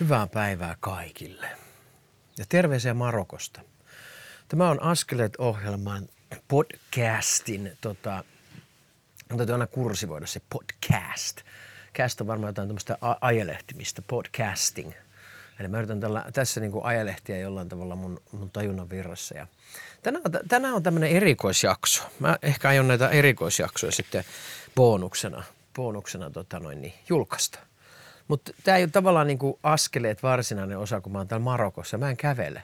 Hyvää päivää kaikille. Ja terveisiä Marokosta. Tämä on Askeleet-ohjelman podcastin, tota, täytyy aina kursivoida se podcast. Cast on varmaan jotain tämmöistä ajelehtimistä, podcasting. Eli mä yritän tällä, tässä niin ajelehtiä jollain tavalla mun, mun tajunnan virrassa. Ja tänään, tänään on tämmöinen erikoisjakso. Mä ehkä aion näitä erikoisjaksoja sitten bonuksena, bonuksena tota noin, niin, julkaista. Mutta tämä ei ole tavallaan niin askeleet varsinainen osa, kun mä oon täällä Marokossa. Mä en kävele.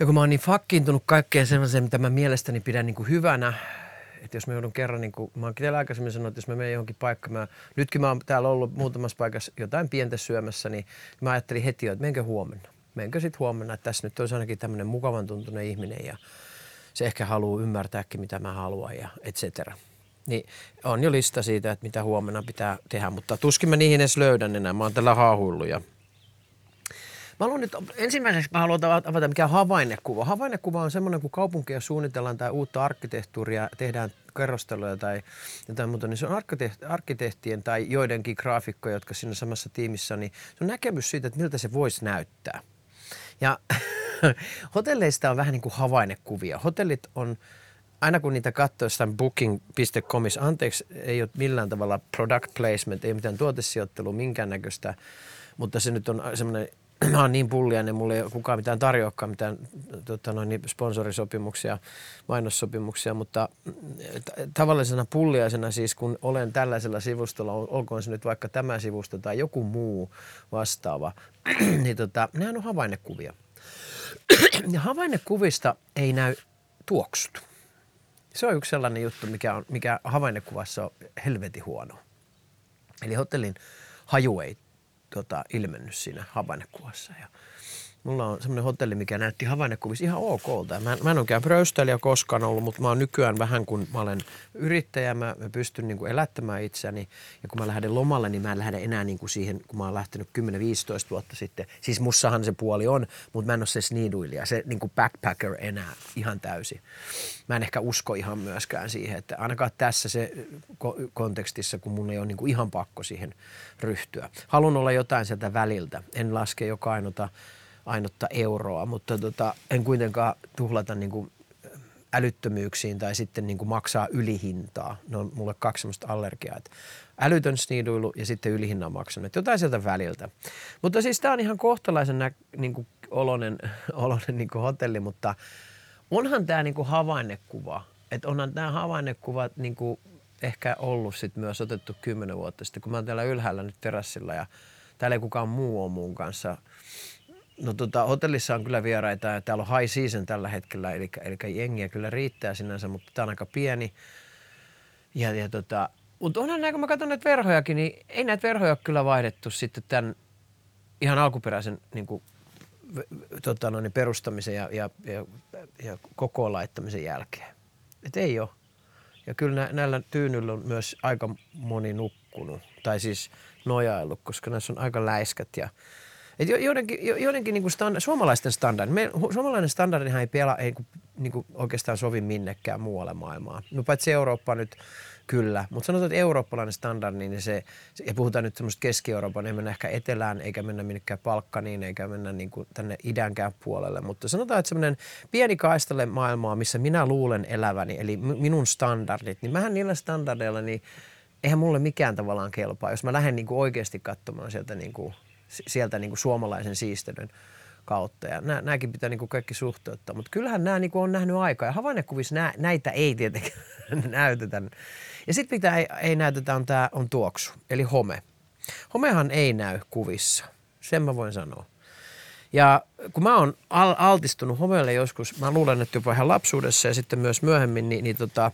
Ja kun mä oon niin fakkiintunut kaikkeen sellaiseen, mitä mä mielestäni pidän niin kuin hyvänä, että jos mä joudun kerran, niin kuin mä oon aikaisemmin sanonut, että jos mä menen johonkin paikkaan, mä, nytkin mä oon täällä ollut muutamassa paikassa jotain pientä syömässä, niin mä ajattelin heti jo, että menkö huomenna. Menkö sitten huomenna, että tässä nyt olisi ainakin tämmöinen mukavan tuntunen ihminen ja se ehkä haluaa ymmärtääkin, mitä mä haluan ja et cetera. Niin on jo lista siitä, että mitä huomenna pitää tehdä, mutta tuskin mä niihin edes löydän enää. Mä oon tällä haahuillut ja Mä haluan nyt, ensimmäiseksi mä haluan avata mikä havainnekuva. Havainnekuva on semmoinen, kun kaupunkia suunnitellaan tai uutta arkkitehtuuria, tehdään kerrosteluja tai jotain muuta, niin se on arkkitehtien tai joidenkin graafikkoja, jotka siinä samassa tiimissä, niin se on näkemys siitä, että miltä se voisi näyttää. Ja hotelleista on vähän niin kuin havainnekuvia. Hotellit on aina kun niitä katsoo jostain booking.comissa, anteeksi, ei ole millään tavalla product placement, ei mitään tuotesijoittelua, minkäännäköistä, mutta se nyt on semmoinen mä oon niin pulliainen, mulla ei kukaan mitään tarjoakaan, mitään tota noin, niin sponsorisopimuksia, mainossopimuksia, mutta tavallisena pulliaisena siis, kun olen tällaisella sivustolla, olkoon se nyt vaikka tämä sivusto tai joku muu vastaava, niin tota, nehän on havainnekuvia. ja havainnekuvista ei näy tuoksut. Se on yksi sellainen juttu, mikä, on, mikä havainnekuvassa on helvetin huono. Eli hotellin haju ei tota, ilmennyt siinä havainnekuvassa. Ja mulla on semmoinen hotelli, mikä näytti havainnekuvissa ihan okolta. Mä, mä en ole pröystäilijä koskaan ollut, mutta mä oon nykyään vähän, kun mä olen yrittäjä, mä, mä pystyn niin kuin elättämään itseäni. Ja kun mä lähden lomalle, niin mä en lähde enää niin kuin siihen, kun mä oon lähtenyt 10-15 vuotta sitten. Siis mussahan se puoli on, mutta mä en ole se sniiduilija, se niin kuin backpacker enää ihan täysin. Mä en ehkä usko ihan myöskään siihen, että ainakaan tässä se kontekstissa, kun mun ei ole niin kuin ihan pakko siihen ryhtyä. Haluan olla jotain sieltä väliltä. En laske joka ainota ainutta euroa, mutta tota, en kuitenkaan tuhlata niin kuin älyttömyyksiin tai sitten niin kuin maksaa ylihintaa. Ne on mulle kaksi sellaista allergiaa, että älytön sniiduilu ja sitten ylihinnan maksaminen. Jotain sieltä väliltä. Mutta siis tämä on ihan kohtalaisen nä, niin kuin olonen, olonen niin kuin hotelli, mutta onhan tämä niin kuin havainnekuva. Että onhan tämä havainnekuva niin kuin ehkä ollut sit myös otettu kymmenen vuotta sitten, kun mä oon täällä ylhäällä nyt terassilla ja täällä ei kukaan muu ole mun kanssa – No tota, hotellissa on kyllä vieraita ja täällä on high season tällä hetkellä, eli, eli jengiä kyllä riittää sinänsä, mutta tämä on aika pieni. Ja, ja tota, mutta onhan näin, kun mä katson näitä verhojakin, niin ei näitä verhoja ole kyllä vaihdettu sitten tämän ihan alkuperäisen niin kuin, tota, no, niin perustamisen ja, ja, ja, ja koko laittamisen jälkeen. Et ei ole. Ja kyllä nä, näillä tyynyillä on myös aika moni nukkunut, tai siis nojaillut, koska näissä on aika läiskät ja – et joidenkin, joidenkin niin stand, suomalaisten standardit, me, suomalainen standardihan ei pela, ei niin kuin oikeastaan sovi minnekään muualle maailmaan. No paitsi Eurooppa nyt kyllä, mutta sanotaan, että eurooppalainen standardi, niin se, ja puhutaan nyt semmoista Keski-Euroopan, ei mennä ehkä etelään, eikä mennä minnekään Palkkaniin, eikä mennä niin kuin tänne idänkään puolelle, mutta sanotaan, että semmoinen pieni kaistalle maailmaa, missä minä luulen eläväni, eli minun standardit, niin mähän niillä standardeilla, niin eihän mulle mikään tavallaan kelpaa, jos mä lähden niin kuin oikeasti katsomaan sieltä niin kuin – sieltä niin kuin suomalaisen siistelyn kautta. Ja nä, nämäkin pitää niin kuin kaikki suhteuttaa. Mutta kyllähän nämä niin kuin on nähnyt aikaa. Ja havainnekuvissa nä, näitä ei tietenkään näytetä. Ja sitten mitä ei, ei näytetä on, tämä on tuoksu, eli home. Homehan ei näy kuvissa. Sen mä voin sanoa. Ja kun mä oon al- altistunut homeelle joskus, mä luulen, että jopa ihan lapsuudessa ja sitten myös myöhemmin, niin, niin tota,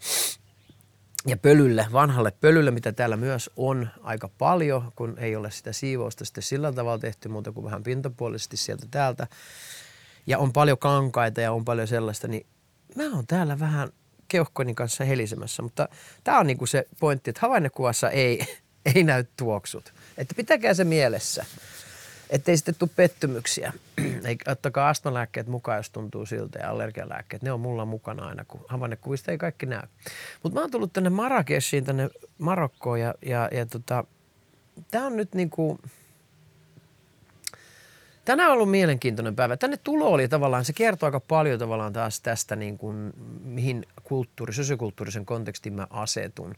ja pölylle, vanhalle pölylle, mitä täällä myös on aika paljon, kun ei ole sitä siivousta sitten sillä tavalla tehty muuta kuin vähän pintapuolisesti sieltä täältä. Ja on paljon kankaita ja on paljon sellaista, niin mä oon täällä vähän keuhkoni kanssa helisemässä, mutta tämä on niinku se pointti, että havainnekuvassa ei, ei näy tuoksut. Että pitäkää se mielessä ettei sitten tule pettymyksiä. Ei, ottakaa astmalääkkeet mukaan, jos tuntuu siltä ja allergialääkkeet. Ne on mulla mukana aina, kun havainnekuvista ei kaikki näy. Mutta mä oon tullut tänne Marrakeshiin, tänne Marokkoon ja, ja, ja tota, tää on nyt niinku, tänään on ollut mielenkiintoinen päivä. Tänne tulo oli tavallaan, se kertoo aika paljon tavallaan taas tästä, niin kuin, mihin kulttuuri, sosiokulttuurisen kontekstin mä asetun.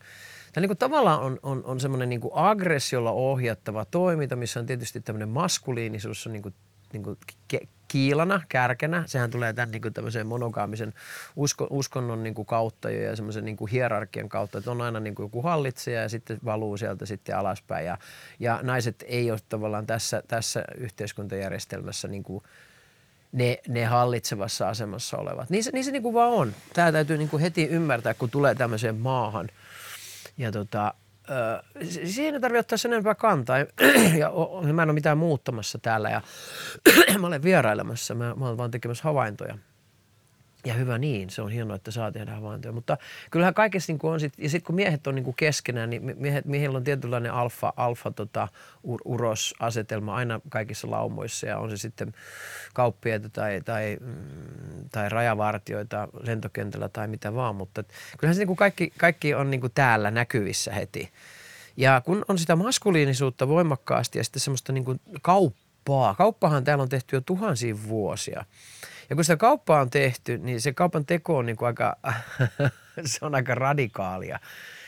Tämä niin kuin tavallaan on, on, on semmoinen niin aggressiolla ohjattava toiminta, missä on tietysti tämmöinen maskuliinisuus on niin kuin, niin kuin ke, kiilana, kärkenä. Sehän tulee tämän niin kuin tämmöisen monogaamisen usko, uskonnon niin kuin kautta ja semmoisen niin kuin hierarkian kautta, että on aina niin kuin joku hallitsija ja sitten valuu sieltä sitten alaspäin. Ja, ja naiset ei ole tavallaan tässä, tässä yhteiskuntajärjestelmässä niin kuin ne, ne hallitsevassa asemassa olevat. Niin se, niin se niin kuin vaan on. Tämä täytyy niin kuin heti ymmärtää, kun tulee tämmöiseen maahan. Ja tota, siihen ei tarvitse ottaa sen enempää kantaa. ja mä en ole mitään muuttamassa täällä ja mä olen vierailemassa. Mä, mä olen vaan tekemässä havaintoja – ja hyvä niin, se on hienoa, että saa tehdä havaintoja. Mutta kyllähän kaikessa niin kuin on sit, ja sitten kun miehet on niin kuin keskenään, niin miehet, miehillä on tietynlainen alfa, alfa tota, ur, uros-asetelma aina kaikissa laumoissa. Ja on se sitten kauppiaita tai, tai, mm, tai rajavartioita lentokentällä tai mitä vaan. Mutta kyllähän se niin kuin kaikki, kaikki on niin kuin täällä näkyvissä heti. Ja kun on sitä maskuliinisuutta voimakkaasti ja sitten semmoista niin kuin kauppaa. Kauppahan täällä on tehty jo tuhansia vuosia. Ja kun sitä kauppaa on tehty, niin se kaupan teko on niin kuin aika, se on aika radikaalia.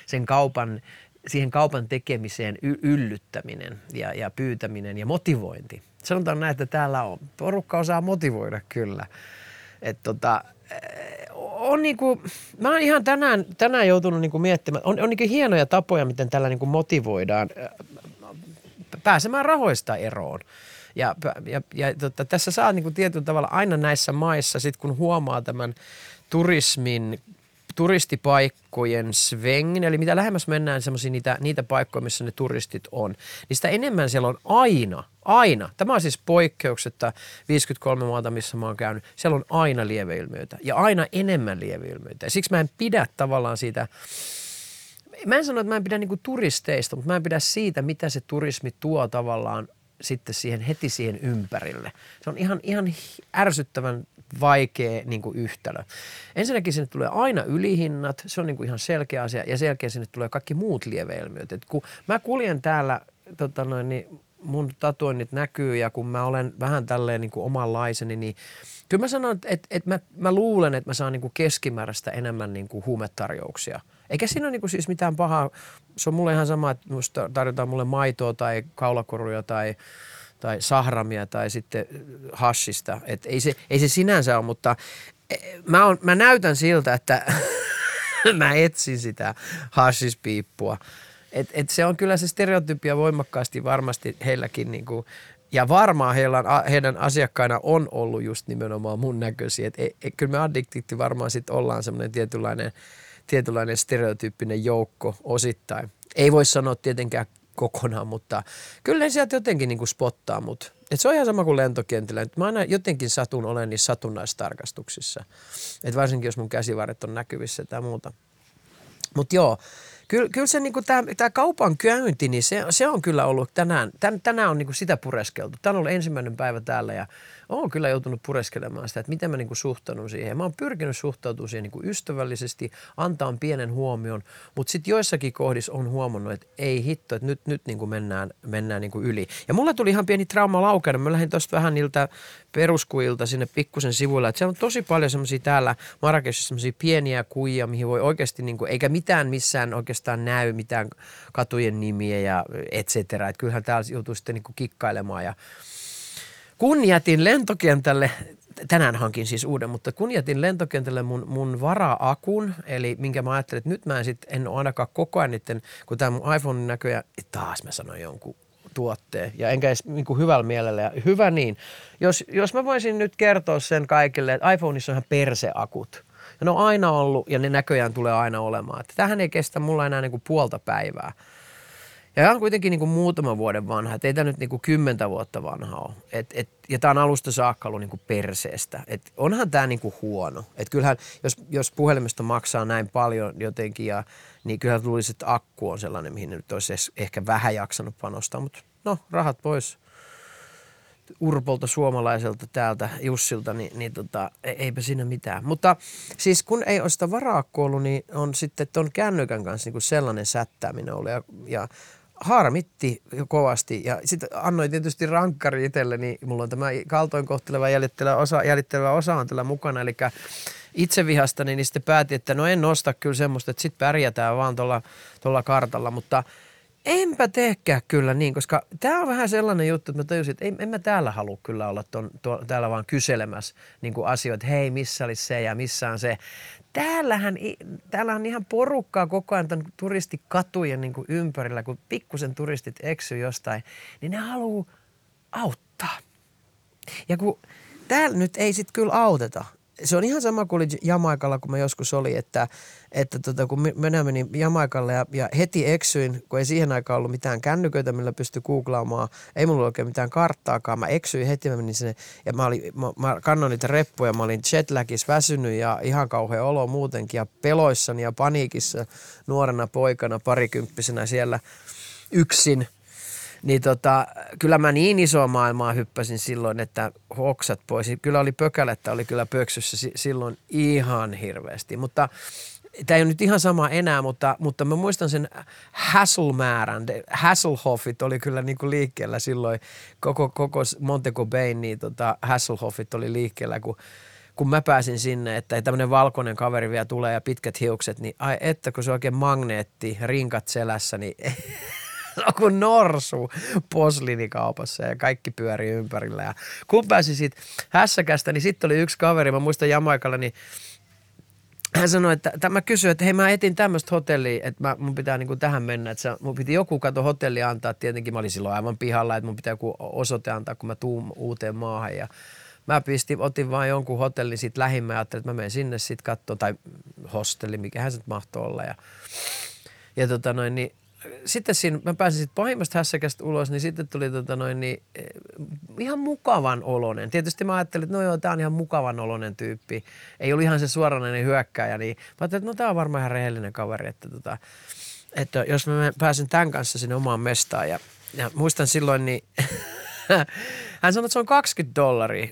Sen kaupan, siihen kaupan tekemiseen yllyttäminen ja, ja pyytäminen ja motivointi. Sanotaan näin, että täällä on, porukka osaa motivoida kyllä. Et tota, eh, on niinku, mä oon ihan tänään, tänään joutunut niinku miettimään, on, on niinku hienoja tapoja, miten tällä niinku motivoidaan eh, pääsemään rahoista eroon. Ja, ja, ja tota, tässä saa niin kuin tietyllä tavalla aina näissä maissa, sit kun huomaa tämän turismin turistipaikkojen svengin, eli mitä lähemmäs mennään semmoisia niitä, niitä paikkoja, missä ne turistit on, niin sitä enemmän siellä on aina, aina, tämä on siis poikkeuksetta 53 maata, missä mä oon käynyt, siellä on aina lieveilmiöitä ja aina enemmän lieveilmiöitä. Siksi mä en pidä tavallaan siitä, mä en sano, että mä en pidä niinku turisteista, mutta mä en pidä siitä, mitä se turismi tuo tavallaan sitten siihen heti siihen ympärille. Se on ihan, ihan ärsyttävän vaikea niin kuin yhtälö. Ensinnäkin sinne tulee aina ylihinnat, se on niin kuin ihan selkeä asia, ja selkeä sinne tulee kaikki muut lieveilmiöt. Et kun mä kuljen täällä, tota noin, niin mun tatuoinnit näkyy, ja kun mä olen vähän tälleen niin kuin omanlaiseni, niin kyllä mä sanon, että, että mä, mä luulen, että mä saan niin kuin keskimääräistä enemmän niin kuin huumetarjouksia – eikä siinä ole niin siis mitään pahaa. Se on mulle ihan sama, että tarjotaan mulle maitoa tai kaulakoruja tai, tai sahramia tai sitten hassista. Et ei, se, ei se sinänsä ole, mutta e, mä, on, mä näytän siltä, että mä etsin sitä hassispiippua. Et, et se on kyllä se stereotypia voimakkaasti varmasti heilläkin niin kuin, ja varmaan heillä, heidän asiakkaina on ollut just nimenomaan mun näköisiä. Et, et, et, kyllä me addiktiitti varmaan sitten ollaan semmoinen tietynlainen – tietynlainen stereotyyppinen joukko osittain. Ei voi sanoa tietenkään kokonaan, mutta kyllä ne sieltä jotenkin niin kuin spottaa mut. Et se on ihan sama kuin lentokentillä. Et mä aina jotenkin satun olen niissä satunnaistarkastuksissa. Et varsinkin jos mun käsivarret on näkyvissä tai muuta. Mutta joo, kyllä, kyllä se niinku tämä kaupan käynti, niin se, se on kyllä ollut tänään, tän, tänään on niinku sitä pureskeltu. Tämä on ollut ensimmäinen päivä täällä ja olen kyllä joutunut pureskelemaan sitä, että miten mä niinku suhtaudun siihen. Mä oon pyrkinyt suhtautumaan siihen niinku ystävällisesti, antaa pienen huomion, mutta sitten joissakin kohdissa on huomannut, että ei hitto, että nyt, nyt niinku mennään, mennään niinku yli. Ja mulla tuli ihan pieni trauma laukana. Mä lähdin tuosta vähän niiltä peruskuilta sinne pikkusen sivuilla. Että siellä on tosi paljon semmoisia täällä Marrakeshissa semmoisia pieniä kuija, mihin voi oikeasti, niinku, eikä mitään missään oikeastaan näy mitään katujen nimiä ja et cetera. Että kyllähän täällä joutuu sitten niinku kikkailemaan ja kun jätin lentokentälle, tänään hankin siis uuden, mutta kun jätin lentokentälle mun, mun vara-akun, eli minkä mä ajattelin, että nyt mä en, sit, en ole ainakaan koko ajan niiden, kun tämä mun iPhone näköjään, taas mä sanoin jonkun tuotteen ja enkä edes niin kuin hyvällä mielellä. Ja hyvä niin. Jos, jos mä voisin nyt kertoa sen kaikille, että iPhoneissa on ihan perseakut. Ja ne on aina ollut ja ne näköjään tulee aina olemaan. Että tähän ei kestä mulla enää niin kuin puolta päivää. Ja on kuitenkin niin kuin muutaman vuoden vanha, että ei tämä nyt niin kuin kymmentä vuotta vanha ole. Et, et, ja tämä on alusta saakka ollut niin kuin perseestä. Et onhan tämä niin kuin huono. Et kyllähän, jos, jos puhelimesta maksaa näin paljon jotenkin, ja, niin kyllähän tulisi, että akku on sellainen, mihin nyt olisi ehkä vähän jaksanut panostaa. Mutta no, rahat pois Urpolta suomalaiselta täältä Jussilta, niin, niin tota, e, eipä siinä mitään. Mutta siis kun ei ole sitä varaa niin on sitten tuon kännykän kanssa niin kuin sellainen sättääminen ollut. Ja, ja harmitti kovasti ja sitten annoin tietysti rankkari itselleni. Mulla on tämä kaltoinkohteleva jäljittelevä osa, jäljittelevä osa on tällä mukana, eli itsevihasta, niin sitten päätin, että no en nosta kyllä semmoista, että sitten pärjätään vaan tuolla, kartalla, mutta enpä tehkää kyllä niin, koska tämä on vähän sellainen juttu, että mä tajusin, että en, en mä täällä halua kyllä olla ton, tuo, täällä vaan kyselemässä niin asioita, hei missä olisi se ja missä on se. Täällähän, täällä on ihan porukkaa koko ajan turistikatujen niin kuin ympärillä, kun pikkusen turistit eksyy jostain, niin ne haluaa auttaa. Ja kun täällä nyt ei sitten kyllä auteta, se on ihan sama kuin oli Jamaikalla, kun mä joskus oli, että, että tota, kun minä menin Jamaikalle ja, ja heti eksyin, kun ei siihen aikaan ollut mitään kännyköitä, millä pystyi googlaamaan, ei mulla oikein mitään karttaakaan, mä eksyin heti, mä menin sinne ja mä, olin, mä, mä kannoin niitä reppuja, mä olin jetlagissa väsynyt ja ihan kauhean olo muutenkin ja peloissani ja paniikissa nuorena poikana, parikymppisenä siellä yksin – niin tota, kyllä mä niin isoa maailmaa hyppäsin silloin, että hoksat pois. Kyllä oli pökälettä, oli kyllä pöksyssä silloin ihan hirveästi. Mutta tämä ei ole nyt ihan sama enää, mutta, mutta mä muistan sen Hasselmäärän. Hasselhoffit oli kyllä niin kuin liikkeellä silloin. Koko, koko Montego Bay, niin tota Hasselhoffit oli liikkeellä, kun kun mä pääsin sinne, että tämmöinen valkoinen kaveri vielä tulee ja pitkät hiukset, niin ai että kun se on oikein magneetti, rinkat selässä, niin kuin norsu poslinikaupassa ja kaikki pyörii ympärillä. Ja kun pääsi siitä hässäkästä, niin sitten oli yksi kaveri, mä muistan Jamaikalla, niin hän sanoi, että tämä kysyi, että hei mä etin tämmöistä hotellia, että mä, mun pitää niinku tähän mennä. Että se, mun piti joku kato hotelli antaa, tietenkin mä olin silloin aivan pihalla, että mun pitää joku osoite antaa, kun mä tuun uuteen maahan. Ja mä pistin, otin vaan jonkun hotellin siitä lähimmä ja ajattelin, että mä menen sinne sitten katsoa, tai hostelli, mikähän se mahtoi olla. Ja, ja tota noin, niin sitten siinä, mä pääsin sitten pahimmasta hässäkästä ulos, niin sitten tuli tota noin, niin, eh, ihan mukavan olonen. Tietysti mä ajattelin, että no joo, tää on ihan mukavan olonen tyyppi. Ei ollut ihan se suoranainen hyökkääjä, niin mä ajattelin, että no tää on varmaan ihan rehellinen kaveri, että, tota, että jos mä pääsen tämän kanssa sinne omaan mestaan. Ja, ja muistan silloin, niin hän sanoi, että se on 20 dollaria.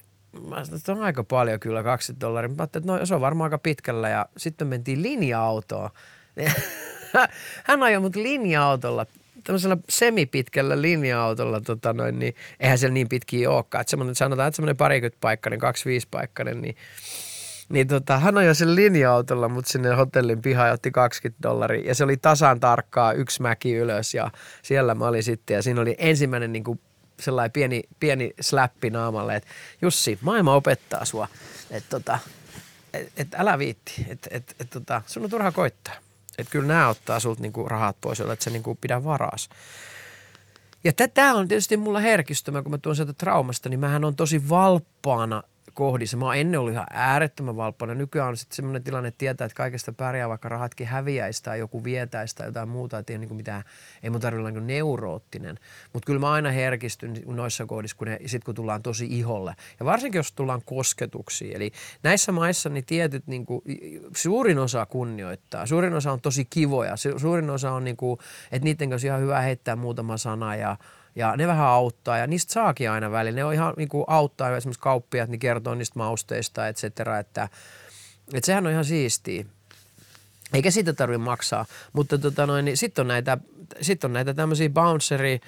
Mä sanoin, että on aika paljon kyllä 20 dollaria. Mä ajattelin, että no se on varmaan aika pitkällä ja sitten mentiin linja-autoon. hän ajoi mut linja-autolla tämmöisellä semipitkällä linja-autolla, tota noin, niin eihän siellä niin pitkiä olekaan. Että semmoinen, sanotaan, että semmoinen parikymmentä paikkainen, kaksi viisi paikkainen, niin, niin tota, hän ajoi sen linja-autolla, mutta sinne hotellin pihaan otti 20 dollaria. Ja se oli tasan tarkkaa yksi mäki ylös ja siellä mä olin sitten. Ja siinä oli ensimmäinen niin kuin sellainen pieni, pieni släppi naamalle, että Jussi, maailma opettaa sua. Että tota, et, et älä viitti, että et, et, tota, sun on turha koittaa. Että kyllä nämä ottaa sulta niinku rahat pois, että se niinku pidä varas. Ja tätä on tietysti mulla herkistymä, kun mä tuon sieltä traumasta, niin mähän on tosi valppaana kohdissa. Mä oon ennen ollut ihan äärettömän valppana. Nykyään on sitten semmoinen tilanne, että tietää, että kaikesta pärjää, vaikka rahatkin häviäisi tai joku vietäisi tai jotain muuta. Että ei, niin mitään, ei mun tarvitse olla niin neuroottinen. Mutta kyllä mä aina herkistyn noissa kohdissa, kun, ne, sit kun tullaan tosi iholle. Ja varsinkin, jos tullaan kosketuksiin. Eli näissä maissa niin tietyt, niin kuin, suurin osa kunnioittaa. Suurin osa on tosi kivoja. Suurin osa on, niin kuin, että niiden kanssa ihan hyvä heittää muutama sana ja – ja ne vähän auttaa ja niistä saakin aina välillä. Ne on ihan niin kuin auttaa esimerkiksi kauppiat, niin kertoo niistä mausteista, et cetera, että, että sehän on ihan siistiä. Eikä siitä tarvitse maksaa, mutta tota niin sitten on näitä, sit on näitä tämmöisiä bounceri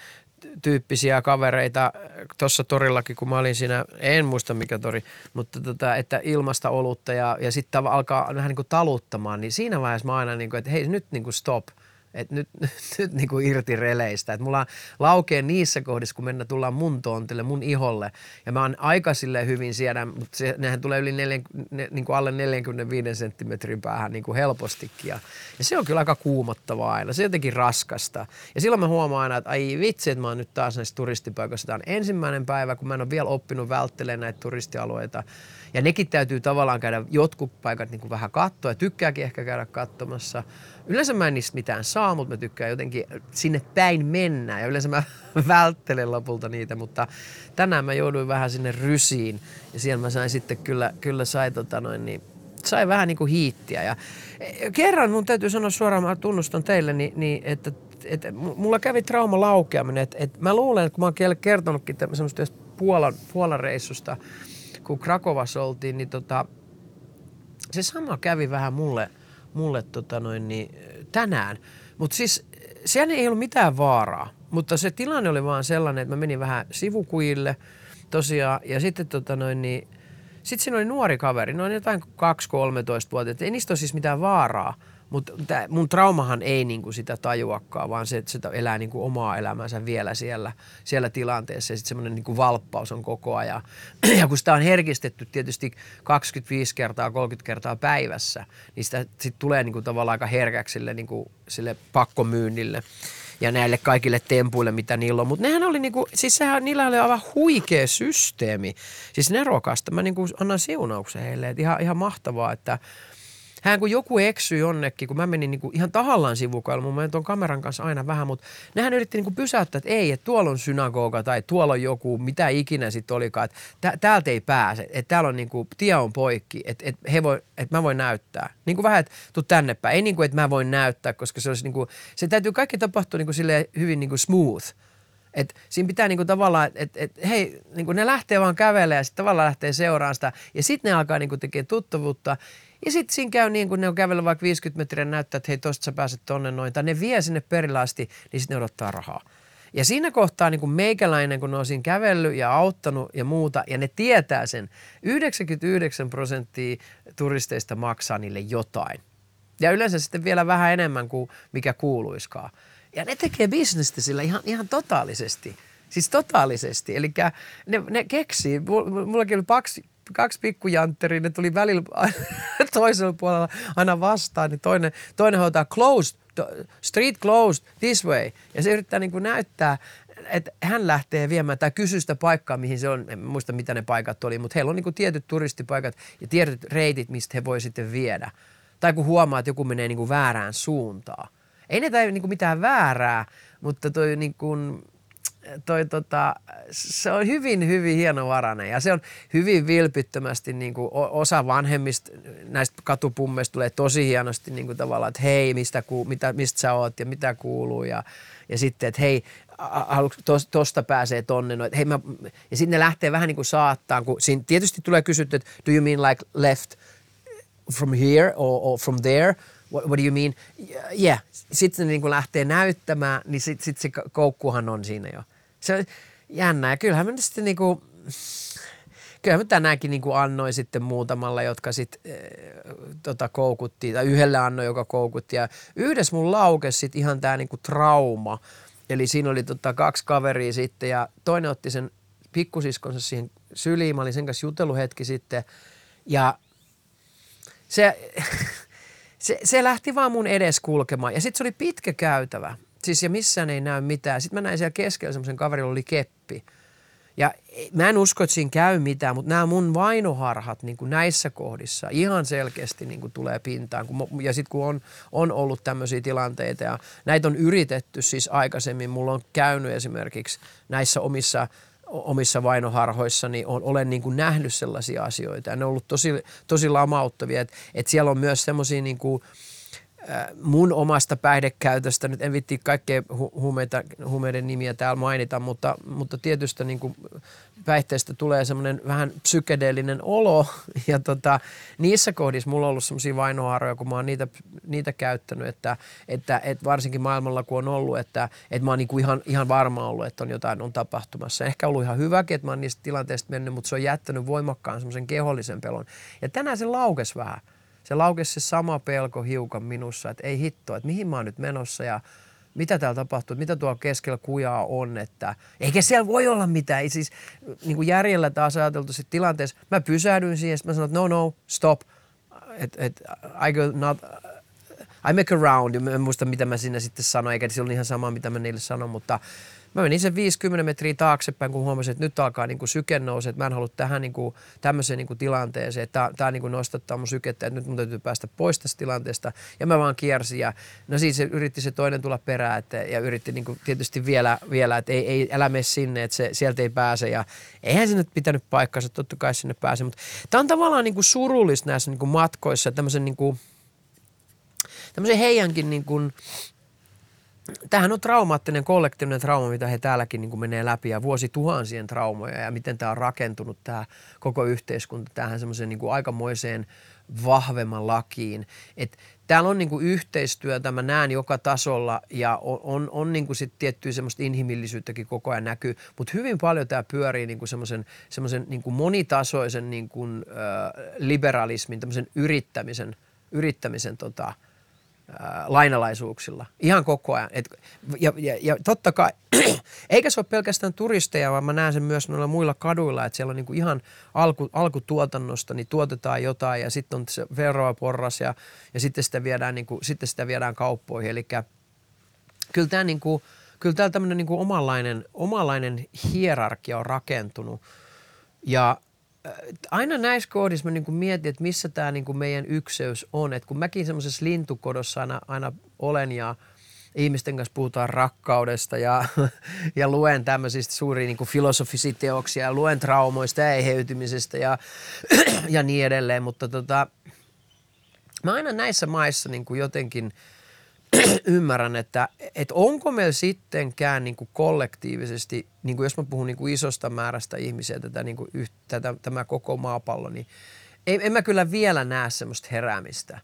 tyyppisiä kavereita tuossa torillakin, kun mä olin siinä, en muista mikä tori, mutta tota, että ilmasta olutta ja, ja sitten alkaa vähän niin kuin taluttamaan, niin siinä vaiheessa mä aina niin kuin, että hei nyt niin kuin stop – että nyt, nyt, niin kuin irti releistä. Että mulla laukee niissä kohdissa, kun mennä tullaan mun tontille, mun iholle. Ja mä oon aika sille hyvin siellä, mutta se, nehän tulee yli neljän, ne, niin kuin alle 45 senttimetrin päähän niin kuin helpostikin. Ja, ja, se on kyllä aika kuumottavaa aina. Se on jotenkin raskasta. Ja silloin mä huomaan aina, että ai vitsi, että mä oon nyt taas näissä turistipaikoissa. Tämä on ensimmäinen päivä, kun mä en ole vielä oppinut välttelemään näitä turistialueita. Ja nekin täytyy tavallaan käydä jotkut paikat niin kuin vähän katsoa ja tykkääkin ehkä käydä katsomassa. Yleensä mä en niistä mitään saa, mutta mä tykkään jotenkin sinne päin mennä ja yleensä mä välttelen lopulta niitä, mutta tänään mä jouduin vähän sinne rysiin ja siellä mä sain sitten kyllä, kyllä sai tota noin niin, sai vähän niin kuin hiittiä. Ja e, kerran mun täytyy sanoa suoraan, mä tunnustan teille, niin, niin että, että mulla kävi trauma laukeaminen. Että, että mä luulen, että kun mä oon kertonutkin semmoista Puolan, Puolan reissusta, kun Krakovassa oltiin, niin tota, se sama kävi vähän mulle, mulle tota noin, niin tänään. Mutta siis siellä ei ollut mitään vaaraa, mutta se tilanne oli vaan sellainen, että mä menin vähän sivukujille tosiaan ja sitten tota noin niin, sitten siinä oli nuori kaveri, noin jotain 2-13-vuotiaat, ei niistä ole siis mitään vaaraa – mutta mun traumahan ei niinku sitä tajuakaan, vaan se, että se elää niinku omaa elämänsä vielä siellä, siellä tilanteessa. Ja sitten semmoinen niinku valppaus on koko ajan. Ja kun sitä on herkistetty tietysti 25 kertaa, 30 kertaa päivässä, niin sitä sit tulee niinku tavallaan aika herkäksi sille, niinku, sille pakkomyynnille ja näille kaikille tempuille, mitä niillä on. Mutta nehän oli niinku, siis sehän, niillä oli aivan huikea systeemi. Siis nerokasta. Mä niinku annan siunauksen heille. Et ihan, ihan mahtavaa, että – hän kun joku eksyi jonnekin, kun mä menin niin kuin ihan tahallaan sivukailla, mun tuon kameran kanssa aina vähän, mutta nehän yritti niin kuin pysäyttää, että ei, että tuolla on synagoga tai tuolla on joku, mitä ikinä sitten olikaan, että täältä ei pääse, että täällä on niin kuin, tie on poikki, että, että, he voi, että mä voin näyttää. Niin kuin vähän, että tuu tänne päin. Ei niin kuin, että mä voin näyttää, koska se olisi niin kuin, se täytyy kaikki tapahtua niin kuin hyvin niin kuin smooth. Et siinä pitää niinku tavallaan, että et, et, hei, niinku ne lähtee vaan kävelemään ja sitten tavallaan lähtee seuraamaan sitä. Ja sitten ne alkaa niinku tekemään tuttavuutta. Ja sitten siinä käy niin, kun ne on kävellyt vaikka 50 metriä näyttää, että hei tosta sä pääset tonne noin. Tai ne vie sinne perille asti, niin sitten ne odottaa rahaa. Ja siinä kohtaa niin kuin meikäläinen, kun ne on siinä kävellyt ja auttanut ja muuta, ja ne tietää sen, 99 prosenttia turisteista maksaa niille jotain. Ja yleensä sitten vielä vähän enemmän kuin mikä kuuluiskaan. Ja ne tekee bisnestä sillä ihan, ihan totaalisesti. Siis totaalisesti. Eli ne, ne keksii, mullakin oli paksi, kaksi pikkujantteria, ne tuli välillä toisella puolella aina vastaan, niin toinen, toinen hoitaa closed, street closed this way. Ja se yrittää niin kuin näyttää, että hän lähtee viemään tai kysyy sitä paikkaa, mihin se on, en muista mitä ne paikat oli, mutta heillä on niin kuin tietyt turistipaikat ja tietyt reitit, mistä he voi sitten viedä. Tai kun huomaa, että joku menee niin kuin väärään suuntaan. Ei ne tai niin kuin mitään väärää, mutta toi niin kuin, toi tota, se on hyvin, hyvin hienovarainen ja se on hyvin vilpittömästi niin kuin osa vanhemmista näistä katupummeista tulee tosi hienosti niin kuin tavallaan, että hei, mistä, ku, mitä, mistä sä oot ja mitä kuuluu ja, ja sitten, että hei, tos, tosta pääsee tonne. No, hei, mä, ja sitten ne lähtee vähän niin kuin saattaa, kun siinä tietysti tulee kysytty, että do you mean like left from here or, or from there – what, what do you mean? Yeah. Sitten ne niin kuin lähtee näyttämään, niin sitten sit se koukkuhan on siinä jo. Se on jännä. Ja kyllähän me sitten niin kuin, kyllähän mä tänäänkin niin kuin annoin sitten muutamalla, jotka sitten äh, tota, koukutti, tai yhdelle annoin, joka koukutti. Ja yhdessä mun laukesi sitten ihan tämä niin kuin trauma. Eli siinä oli tota, kaksi kaveria sitten ja toinen otti sen pikkusiskonsa siihen syliin. Mä olin sen kanssa jutellut hetki sitten ja se, se, se lähti vaan mun edes kulkemaan. Ja sitten se oli pitkä käytävä. Siis ja missään ei näy mitään. Sitten mä näin siellä keskellä semmoisen kaverin, oli keppi. Ja mä en usko, että siinä käy mitään, mutta nämä mun vainoharhat niin kuin näissä kohdissa ihan selkeästi niin kuin tulee pintaan. Ja sitten kun on, on ollut tämmöisiä tilanteita ja näitä on yritetty siis aikaisemmin, mulla on käynyt esimerkiksi näissä omissa – omissa vainoharhoissani niin olen niin kuin nähnyt sellaisia asioita ja ne on ollut tosi, tosi lamauttavia. Että et siellä on myös semmoisia niin kuin, mun omasta päihdekäytöstä, nyt en vitti kaikkea huumeita, huumeiden nimiä täällä mainita, mutta, mutta tietystä niin kuin päihteistä tulee semmoinen vähän psykedeellinen olo ja tota, niissä kohdissa mulla on ollut semmoisia vainohaaroja, kun mä oon niitä, niitä käyttänyt, että, että, että varsinkin maailmalla kun on ollut, että, että mä oon niin ihan, ihan varma ollut, että on jotain on tapahtumassa. Ehkä ollut ihan hyväkin, että mä oon niistä tilanteista mennyt, mutta se on jättänyt voimakkaan semmoisen kehollisen pelon. Ja tänään se laukes vähän se laukesi se sama pelko hiukan minussa, että ei hittoa, että mihin mä oon nyt menossa ja mitä täällä tapahtuu, mitä tuolla keskellä kujaa on, että eikä siellä voi olla mitään. Siis niin kuin järjellä taas ajateltu sitten tilanteessa, mä pysähdyin siihen, mä sanoin, että no no, stop, että et, I go not, I make a round, en muista mitä mä sinne sitten sanoin, eikä se ole ihan sama mitä mä niille sanoin, mutta mä menin sen 50 metriä taaksepäin, kun huomasin, että nyt alkaa niin kuin syke nousee, että mä en halua tähän niin kuin, tämmöiseen niin kuin tilanteeseen, että tämä niin kuin nostattaa mun sykettä, että nyt mun täytyy päästä pois tästä tilanteesta. Ja mä vaan kiersin ja no siis se, yritti se toinen tulla perään että, ja yritti niin kuin, tietysti vielä, vielä että ei, ei, älä mene sinne, että se, sieltä ei pääse ja eihän se nyt pitänyt paikkansa, totta kai sinne pääse, mutta tämä on tavallaan niin kuin surullista näissä niin kuin matkoissa, tämmöisen niin kuin, tämmöisen heidänkin niin kuin, Tämähän on traumaattinen kollektiivinen trauma, mitä he täälläkin niin kuin menee läpi ja vuosituhansien traumoja ja miten tämä on rakentunut tämä koko yhteiskunta tähän semmoiseen niin aikamoiseen vahvemman lakiin. Että täällä on niinku yhteistyötä, mä näen joka tasolla ja on, on, on niinku sit tiettyä semmoista inhimillisyyttäkin koko ajan näkyy, mutta hyvin paljon tämä pyörii niinku semmoisen semmoisen niinku monitasoisen niinku, äh, liberalismin, tämmöisen yrittämisen, yrittämisen tota, – lainalaisuuksilla ihan koko ajan. Et, ja, ja, ja totta kai, eikä se ole pelkästään turisteja, vaan mä näen sen myös noilla muilla kaduilla, että siellä on niinku ihan alku, alkutuotannosta, niin tuotetaan jotain ja sitten on se veroa porras ja, ja sitten, sitä viedään, niinku, sitten sitä viedään kauppoihin. Eli kyllä tämä niinku, kyllä tämmöinen niinku omanlainen, omanlainen hierarkia on rakentunut ja – aina näissä kohdissa mä niin kuin mietin, että missä tämä niin kuin meidän ykseys on. Et kun mäkin semmoisessa lintukodossa aina, aina olen ja ihmisten kanssa puhutaan rakkaudesta ja, ja luen tämmöisistä suuria niin filosofisia teoksia ja luen traumoista ja eheytymisestä ja, ja niin edelleen. Mutta tota, mä aina näissä maissa niin kuin jotenkin – ymmärrän, että, että onko meillä sittenkään niin kuin kollektiivisesti, niin kuin jos mä puhun niin kuin isosta määrästä ihmisiä, tätä, niin kuin tätä, tämä koko maapallo, niin en, en mä kyllä vielä näe semmoista heräämistä.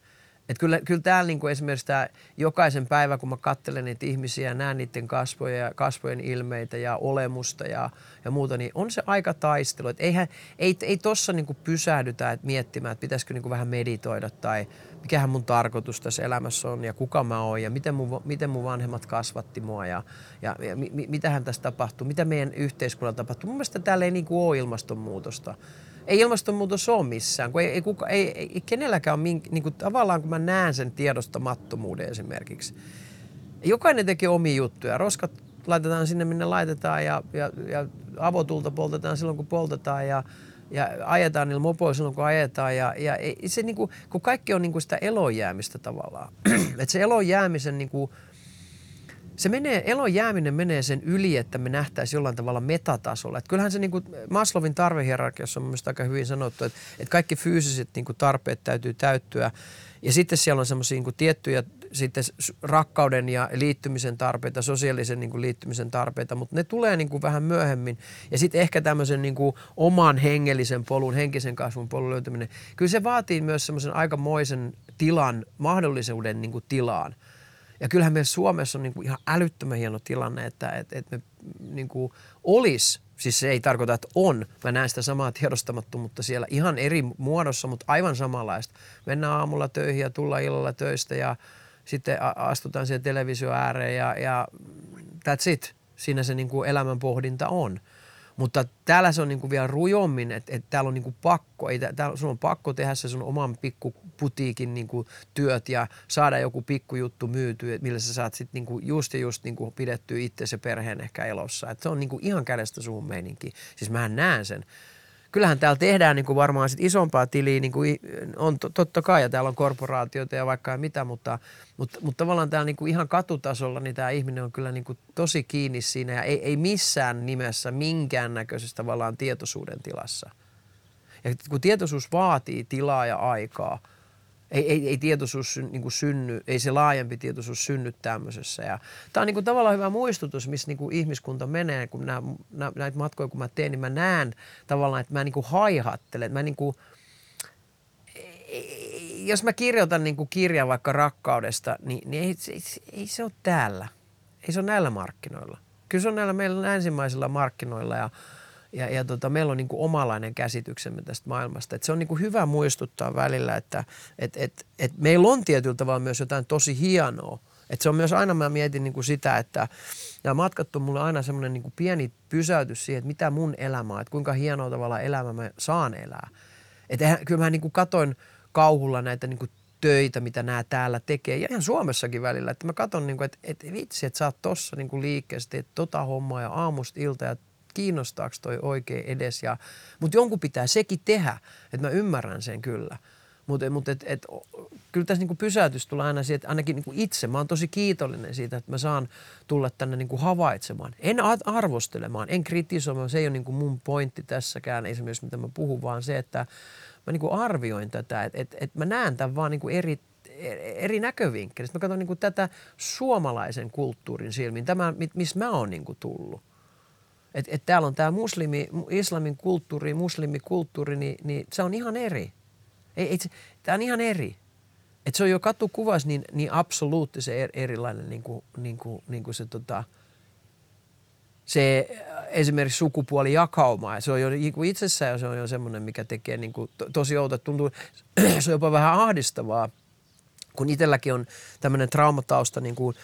Että kyllä, kyllä täällä niin kuin esimerkiksi tämä jokaisen päivä, kun mä katselen niitä ihmisiä ja näen niiden kasvoja, kasvojen ilmeitä ja olemusta ja, ja muuta, niin on se aika taistelu. Että eihän, ei, ei tossa niin kuin pysähdytä että miettimään, että pitäisikö niin kuin vähän meditoida tai – mikähän mun tarkoitus tässä elämässä on ja kuka mä oon ja miten mun, miten mun vanhemmat kasvatti mua ja, ja, ja mi, mitähän tässä tapahtuu, mitä meidän yhteiskunnalla tapahtuu. Mun mielestä täällä ei niinku ole ilmastonmuutosta. Ei ilmastonmuutos ole missään, kun ei, ei, kuka, ei, ei kenelläkään ole, mink, niin kuin, tavallaan kun mä näen sen tiedostamattomuuden esimerkiksi. Jokainen tekee omia juttuja. Roskat laitetaan sinne, minne laitetaan ja, ja, ja avotulta poltetaan silloin, kun poltetaan ja, ja ajetaan niillä mopoilla silloin, kun ajetaan. Ja, ja se, niin kuin, kun kaikki on niin kuin sitä elojäämistä tavallaan. että se elojäämisen niin kuin, se menee, elon jääminen menee sen yli, että me nähtäisiin jollain tavalla metatasolla. Että kyllähän se niin kuin Maslowin tarvehierarkiassa on mielestäni aika hyvin sanottu, että, että kaikki fyysiset niin kuin tarpeet täytyy täyttyä. Ja sitten siellä on semmoisia niin tiettyjä sitten rakkauden ja liittymisen tarpeita, sosiaalisen niin kuin liittymisen tarpeita, mutta ne tulee niin kuin vähän myöhemmin. Ja sitten ehkä tämmöisen niin kuin oman hengellisen polun, henkisen kasvun polun löytäminen. Kyllä se vaatii myös semmoisen aikamoisen tilan, mahdollisuuden niin kuin tilaan. Ja kyllähän meillä Suomessa on niin kuin ihan älyttömän hieno tilanne, että, että, että me niin kuin olisi Siis se ei tarkoita, että on. Mä näen sitä samaa tiedostamattomuutta siellä ihan eri muodossa, mutta aivan samanlaista. Mennään aamulla töihin ja tullaan illalla töistä ja sitten astutaan siihen televisio ääreen ja, ja that's it. Siinä se niin kuin elämän pohdinta on. Mutta täällä se on niin kuin vielä rujommin, että, että täällä on niin kuin pakko, ei, täällä, sun on pakko tehdä se sun oman pikkuputiikin niin kuin työt ja saada joku pikkujuttu myytyä, millä sä saat sitten niin kuin just ja just niin kuin pidettyä itse ja perheen ehkä elossa. Et se on niin kuin ihan kädestä suun meininki. Siis mä näen sen kyllähän täällä tehdään niin kuin varmaan sit isompaa tiliä, niin kuin on totta kai, ja täällä on korporaatioita ja vaikka ja mitä, mutta, mutta, mutta tavallaan täällä niin kuin ihan katutasolla, niin tämä ihminen on kyllä niin kuin tosi kiinni siinä ja ei, ei missään nimessä minkäännäköisessä tavallaan tietoisuuden tilassa. Ja kun tietoisuus vaatii tilaa ja aikaa – ei, ei, ei tietoisuus niin kuin synny, ei se laajempi tietoisuus synny tämmöisessä. Ja tämä on niin kuin tavallaan hyvä muistutus, missä niin kuin ihmiskunta menee, kun nää, nää, näitä matkoja kun mä teen, niin mä näen tavallaan, että mä niin kuin haihattelen. Mä niin kuin, jos mä kirjoitan niin kuin kirjan vaikka rakkaudesta, niin, niin ei, ei, ei se ole täällä. Ei se ole näillä markkinoilla. Kyllä se on näillä meillä ensimmäisillä markkinoilla ja – ja, ja tota, meillä on niin kuin omalainen käsityksemme tästä maailmasta. Et se on niin kuin hyvä muistuttaa välillä, että et, et, et meillä on tietyllä tavalla myös jotain tosi hienoa. Et se on myös aina, mä mietin niin kuin sitä, että nämä matkat on mulle aina semmoinen niin pieni pysäytys siihen, että mitä mun elämä on, että kuinka hienoa tavalla elämä mä saan elää. Et eihän, kyllä mä niin kuin katoin kauhulla näitä niin kuin töitä, mitä nämä täällä tekee. Ja ihan Suomessakin välillä. Että mä katson, niin kuin, että, että vitsi, että sä oot tossa niin kuin liikkeessä, teet tota hommaa ja aamusta ilta ja kiinnostaako toi oikein edes. Ja, mutta jonkun pitää sekin tehdä, että mä ymmärrän sen kyllä. Mutta mut et, et, kyllä tässä niinku pysäytys tulee aina siihen, että ainakin niinku itse, mä oon tosi kiitollinen siitä, että mä saan tulla tänne niinku havaitsemaan. En arvostelemaan, en kritisoimaan, se ei ole niinku mun pointti tässäkään esimerkiksi, mitä mä puhun, vaan se, että mä niinku arvioin tätä, että et, et mä näen tämän vaan niinku eri eri näkövinkkelistä. Mä katson niin tätä suomalaisen kulttuurin silmin, tämä, missä mä oon niin tullut että et täällä on tämä muslimi, islamin kulttuuri, muslimikulttuuri, niin, niin se on ihan eri. Ei, ei, tämä on ihan eri. että se on jo katukuvas niin, niin absoluuttisen er, erilainen niin kuin, niin kuin, niin kuin se tota, se esimerkiksi sukupuolijakauma. Ja se on jo niin kuin itsessään se on jo semmoinen, mikä tekee niin kuin, to, tosi outo. Tuntuu, se on jopa vähän ahdistavaa, kun itselläkin on tämmöinen traumatausta niin kuin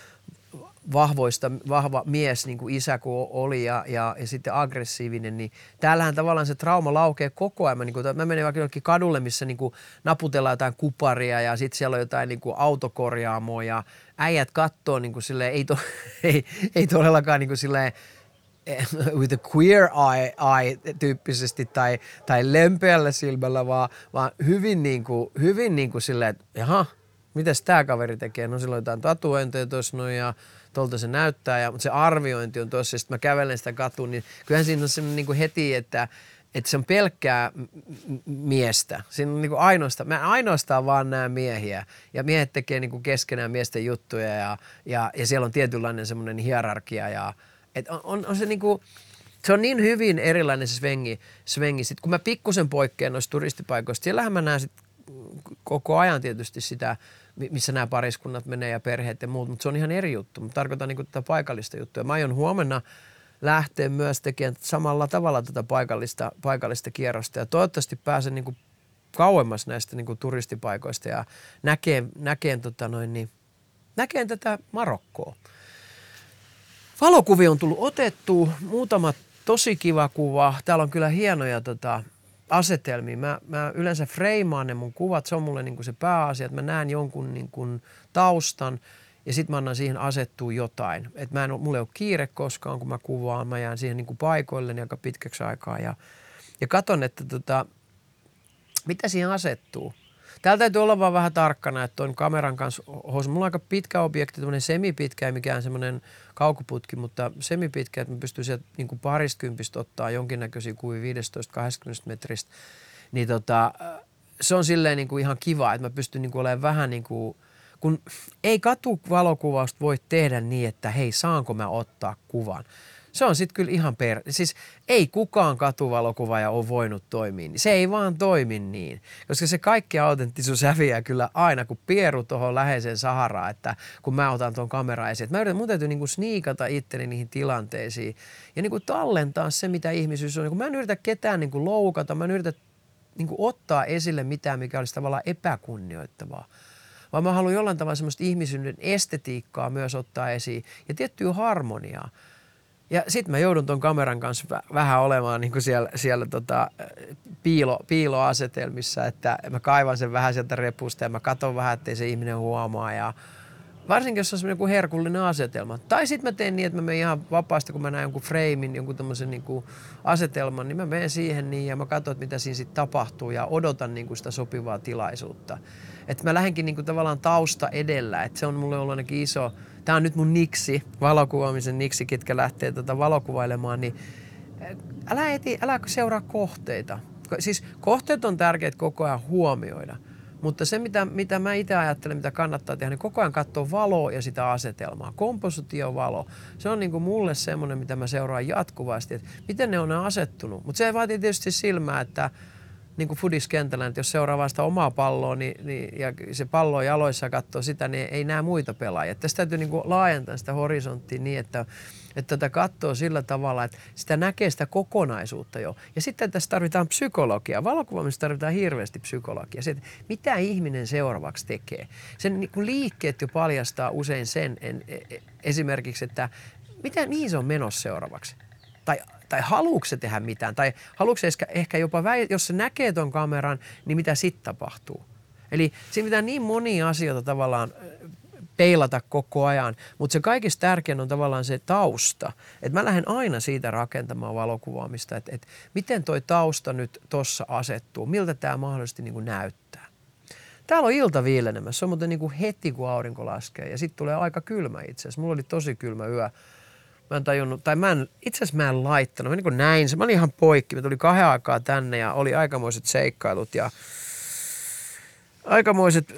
vahvoista, vahva mies, niin kuin isä kun oli ja, ja, ja sitten aggressiivinen, niin täällähän tavallaan se trauma laukee koko ajan. Mä, niin kuin, mä menen vaikka jollekin kadulle, missä niin kuin naputellaan jotain kuparia ja sitten siellä on jotain niin kuin autokorjaamoa ja äijät kattoo niin kuin silleen, ei, to, ei, ei todellakaan niin kuin silleen, eh, with a queer eye, eye tyyppisesti tai, tai lempeällä silmällä, vaan, vaan hyvin niin kuin, hyvin niin kuin silleen, että jaha, mitäs tämä kaveri tekee? No silloin jotain tatuointeja tuossa noin ja tuolta se näyttää, ja, mutta se arviointi on tuossa, sitten mä kävelen sitä katuun, niin kyllähän siinä on semmoinen niin heti, että, että se on pelkkää miestä. Siinä on niin kuin ainoastaan, mä ainoastaan vaan näen miehiä ja miehet tekee niin kuin keskenään miesten juttuja ja, ja, ja siellä on tietynlainen semmoinen hierarkia ja et on, on, on se niin kuin, se on niin hyvin erilainen se svengi. svengi. Sitten kun mä pikkusen poikkean noista turistipaikoista, siellähän mä näen sit koko ajan tietysti sitä – missä nämä pariskunnat menee ja perheet ja muut, mutta se on ihan eri juttu. Mutta tarkoitan niin tätä paikallista juttua. Mä aion huomenna lähteä myös tekemään samalla tavalla tätä paikallista, paikallista kierrosta ja toivottavasti pääsen niin kuin kauemmas näistä niin kuin turistipaikoista ja näkeen, näkeen, tota noin, niin, näkeen tätä Marokkoa. Valokuvia on tullut otettu, muutama tosi kiva kuva. Täällä on kyllä hienoja tota, asetelmiin. Mä, mä yleensä freimaan ne mun kuvat, se on mulle niin kuin se pääasia, että mä näen jonkun niin kuin taustan ja sitten mä annan siihen asettua jotain. Et mä en, mulla ei ole kiire koskaan, kun mä kuvaan, mä jään siihen niin kuin paikoilleni aika pitkäksi aikaa ja, ja katon, että tota, mitä siihen asettuu. Täällä täytyy olla vaan vähän tarkkana, että tuon kameran kanssa, mulla on aika pitkä objekti, tämmöinen semipitkä, ei mikään semmoinen – kaukoputki, mutta semipitkä, että mä pystyn sieltä niin kuin pariskympistä ottaa jonkinnäköisiä kuvia 15-20 metristä, niin tota, se on silleen niin kuin ihan kiva, että mä pystyn niin kuin olemaan vähän niin kuin, kun ei katuvalokuvausta voi tehdä niin, että hei, saanko mä ottaa kuvan se on sitten kyllä ihan per... Siis ei kukaan ja ole voinut toimia niin. Se ei vaan toimi niin. Koska se kaikki autenttisuus häviää kyllä aina, kun pieru tuohon läheiseen Saharaan, että kun mä otan tuon kameran esiin. Mä yritän, mun täytyy niinku sniikata itteni niihin tilanteisiin ja niinku tallentaa se, mitä ihmisyys on. Kun mä en yritä ketään niinku loukata, mä en yritä niinku ottaa esille mitään, mikä olisi tavallaan epäkunnioittavaa vaan mä haluan jollain tavalla semmoista ihmisyyden estetiikkaa myös ottaa esiin ja tiettyä harmoniaa. Ja sitten mä joudun ton kameran kanssa vähän olemaan niin kuin siellä, siellä tota, piilo, piiloasetelmissa, että mä kaivan sen vähän sieltä repusta ja mä katson vähän, ettei se ihminen huomaa ja varsinkin jos on semmoinen joku herkullinen asetelma. Tai sitten mä teen niin, että mä menen ihan vapaasti, kun mä näen jonkun framein, jonkun tämmöisen niin kuin asetelman, niin mä menen siihen niin ja mä katson, että mitä siinä sitten tapahtuu ja odotan niin kuin sitä sopivaa tilaisuutta. Että mä lähdenkin niin kuin tavallaan tausta edellä, että se on mulle ollut ainakin iso – tämä on nyt mun niksi, valokuvaamisen niksi, ketkä lähtee tätä valokuvailemaan, niin älä, eti, älä seuraa kohteita. Siis kohteet on tärkeät koko ajan huomioida. Mutta se, mitä, mitä mä itse ajattelen, mitä kannattaa tehdä, niin koko ajan katsoa valoa ja sitä asetelmaa. Kompositiovalo, se on niin kuin mulle semmoinen, mitä mä seuraan jatkuvasti, että miten ne on asettunut. Mutta se vaatii tietysti silmää, että niin kuin fudiskentällä, että jos seuraa vasta omaa palloa niin, niin, ja se pallo jaloissa ja katsoo sitä, niin ei näe muita pelaajia. Tästä täytyy niin kuin laajentaa sitä horisonttia niin, että, että tätä katsoo sillä tavalla, että sitä näkee sitä kokonaisuutta jo. Ja sitten tässä tarvitaan psykologia. Valokuvaamisessa tarvitaan hirveästi psykologia. Se, että mitä ihminen seuraavaksi tekee. Sen niin kuin liikkeet jo paljastaa usein sen en, e, e, esimerkiksi, että mitä, mihin se on menossa seuraavaksi. Tai tai haluuko se tehdä mitään, tai haluuko se ehkä jopa, väi- jos se näkee ton kameran, niin mitä sitten tapahtuu. Eli siinä pitää niin monia asioita tavallaan peilata koko ajan, mutta se kaikista tärkein on tavallaan se tausta. Että mä lähden aina siitä rakentamaan valokuvaamista, että, että miten toi tausta nyt tossa asettuu, miltä tämä mahdollisesti niin kuin näyttää. Täällä on ilta viilenemässä, se on muuten niin kuin heti kun aurinko laskee ja sitten tulee aika kylmä itse asiassa. Mulla oli tosi kylmä yö Mä en tajunnut, tai mä en, itse asiassa mä en laittanut. Mä niin näin se. Mä olin ihan poikki. Mä tuli kahden aikaa tänne ja oli aikamoiset seikkailut ja aikamoiset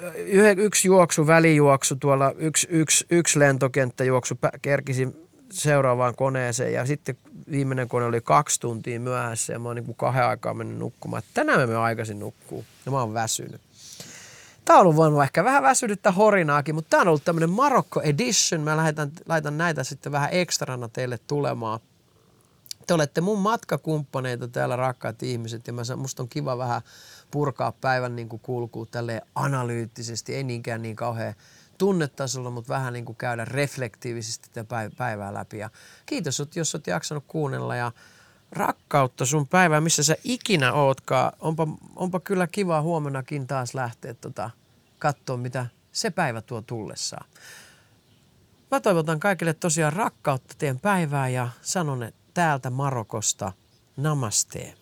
yksi juoksu, välijuoksu tuolla, yksi, yksi, yksi lentokenttäjuoksu kerkisin seuraavaan koneeseen ja sitten viimeinen kone oli kaksi tuntia myöhässä ja mä oon niin kahden aikaa mennyt nukkumaan. Tänään mä menen aikaisin nukkuu ja mä oon väsynyt. Tämä on ollut voinut ehkä vähän väsydyttää horinaakin, mutta tämä on ollut tämmöinen Marokko Edition. Mä laitan, laitan näitä sitten vähän ekstrana teille tulemaan. Te olette mun matkakumppaneita täällä rakkaat ihmiset ja mä, musta on kiva vähän purkaa päivän niin kuin kulkuu tälleen analyyttisesti, ei niinkään niin kauhean tunnetasolla, mutta vähän niin kuin käydä reflektiivisesti tätä päivää läpi. Ja kiitos, jos olet jaksanut kuunnella ja rakkautta sun päivää, missä sä ikinä ootkaan. Onpa, onpa kyllä kiva huomennakin taas lähteä tota, katsoa, mitä se päivä tuo tullessaan. Mä toivotan kaikille tosiaan rakkautta teidän päivää ja sanon että täältä Marokosta namaste.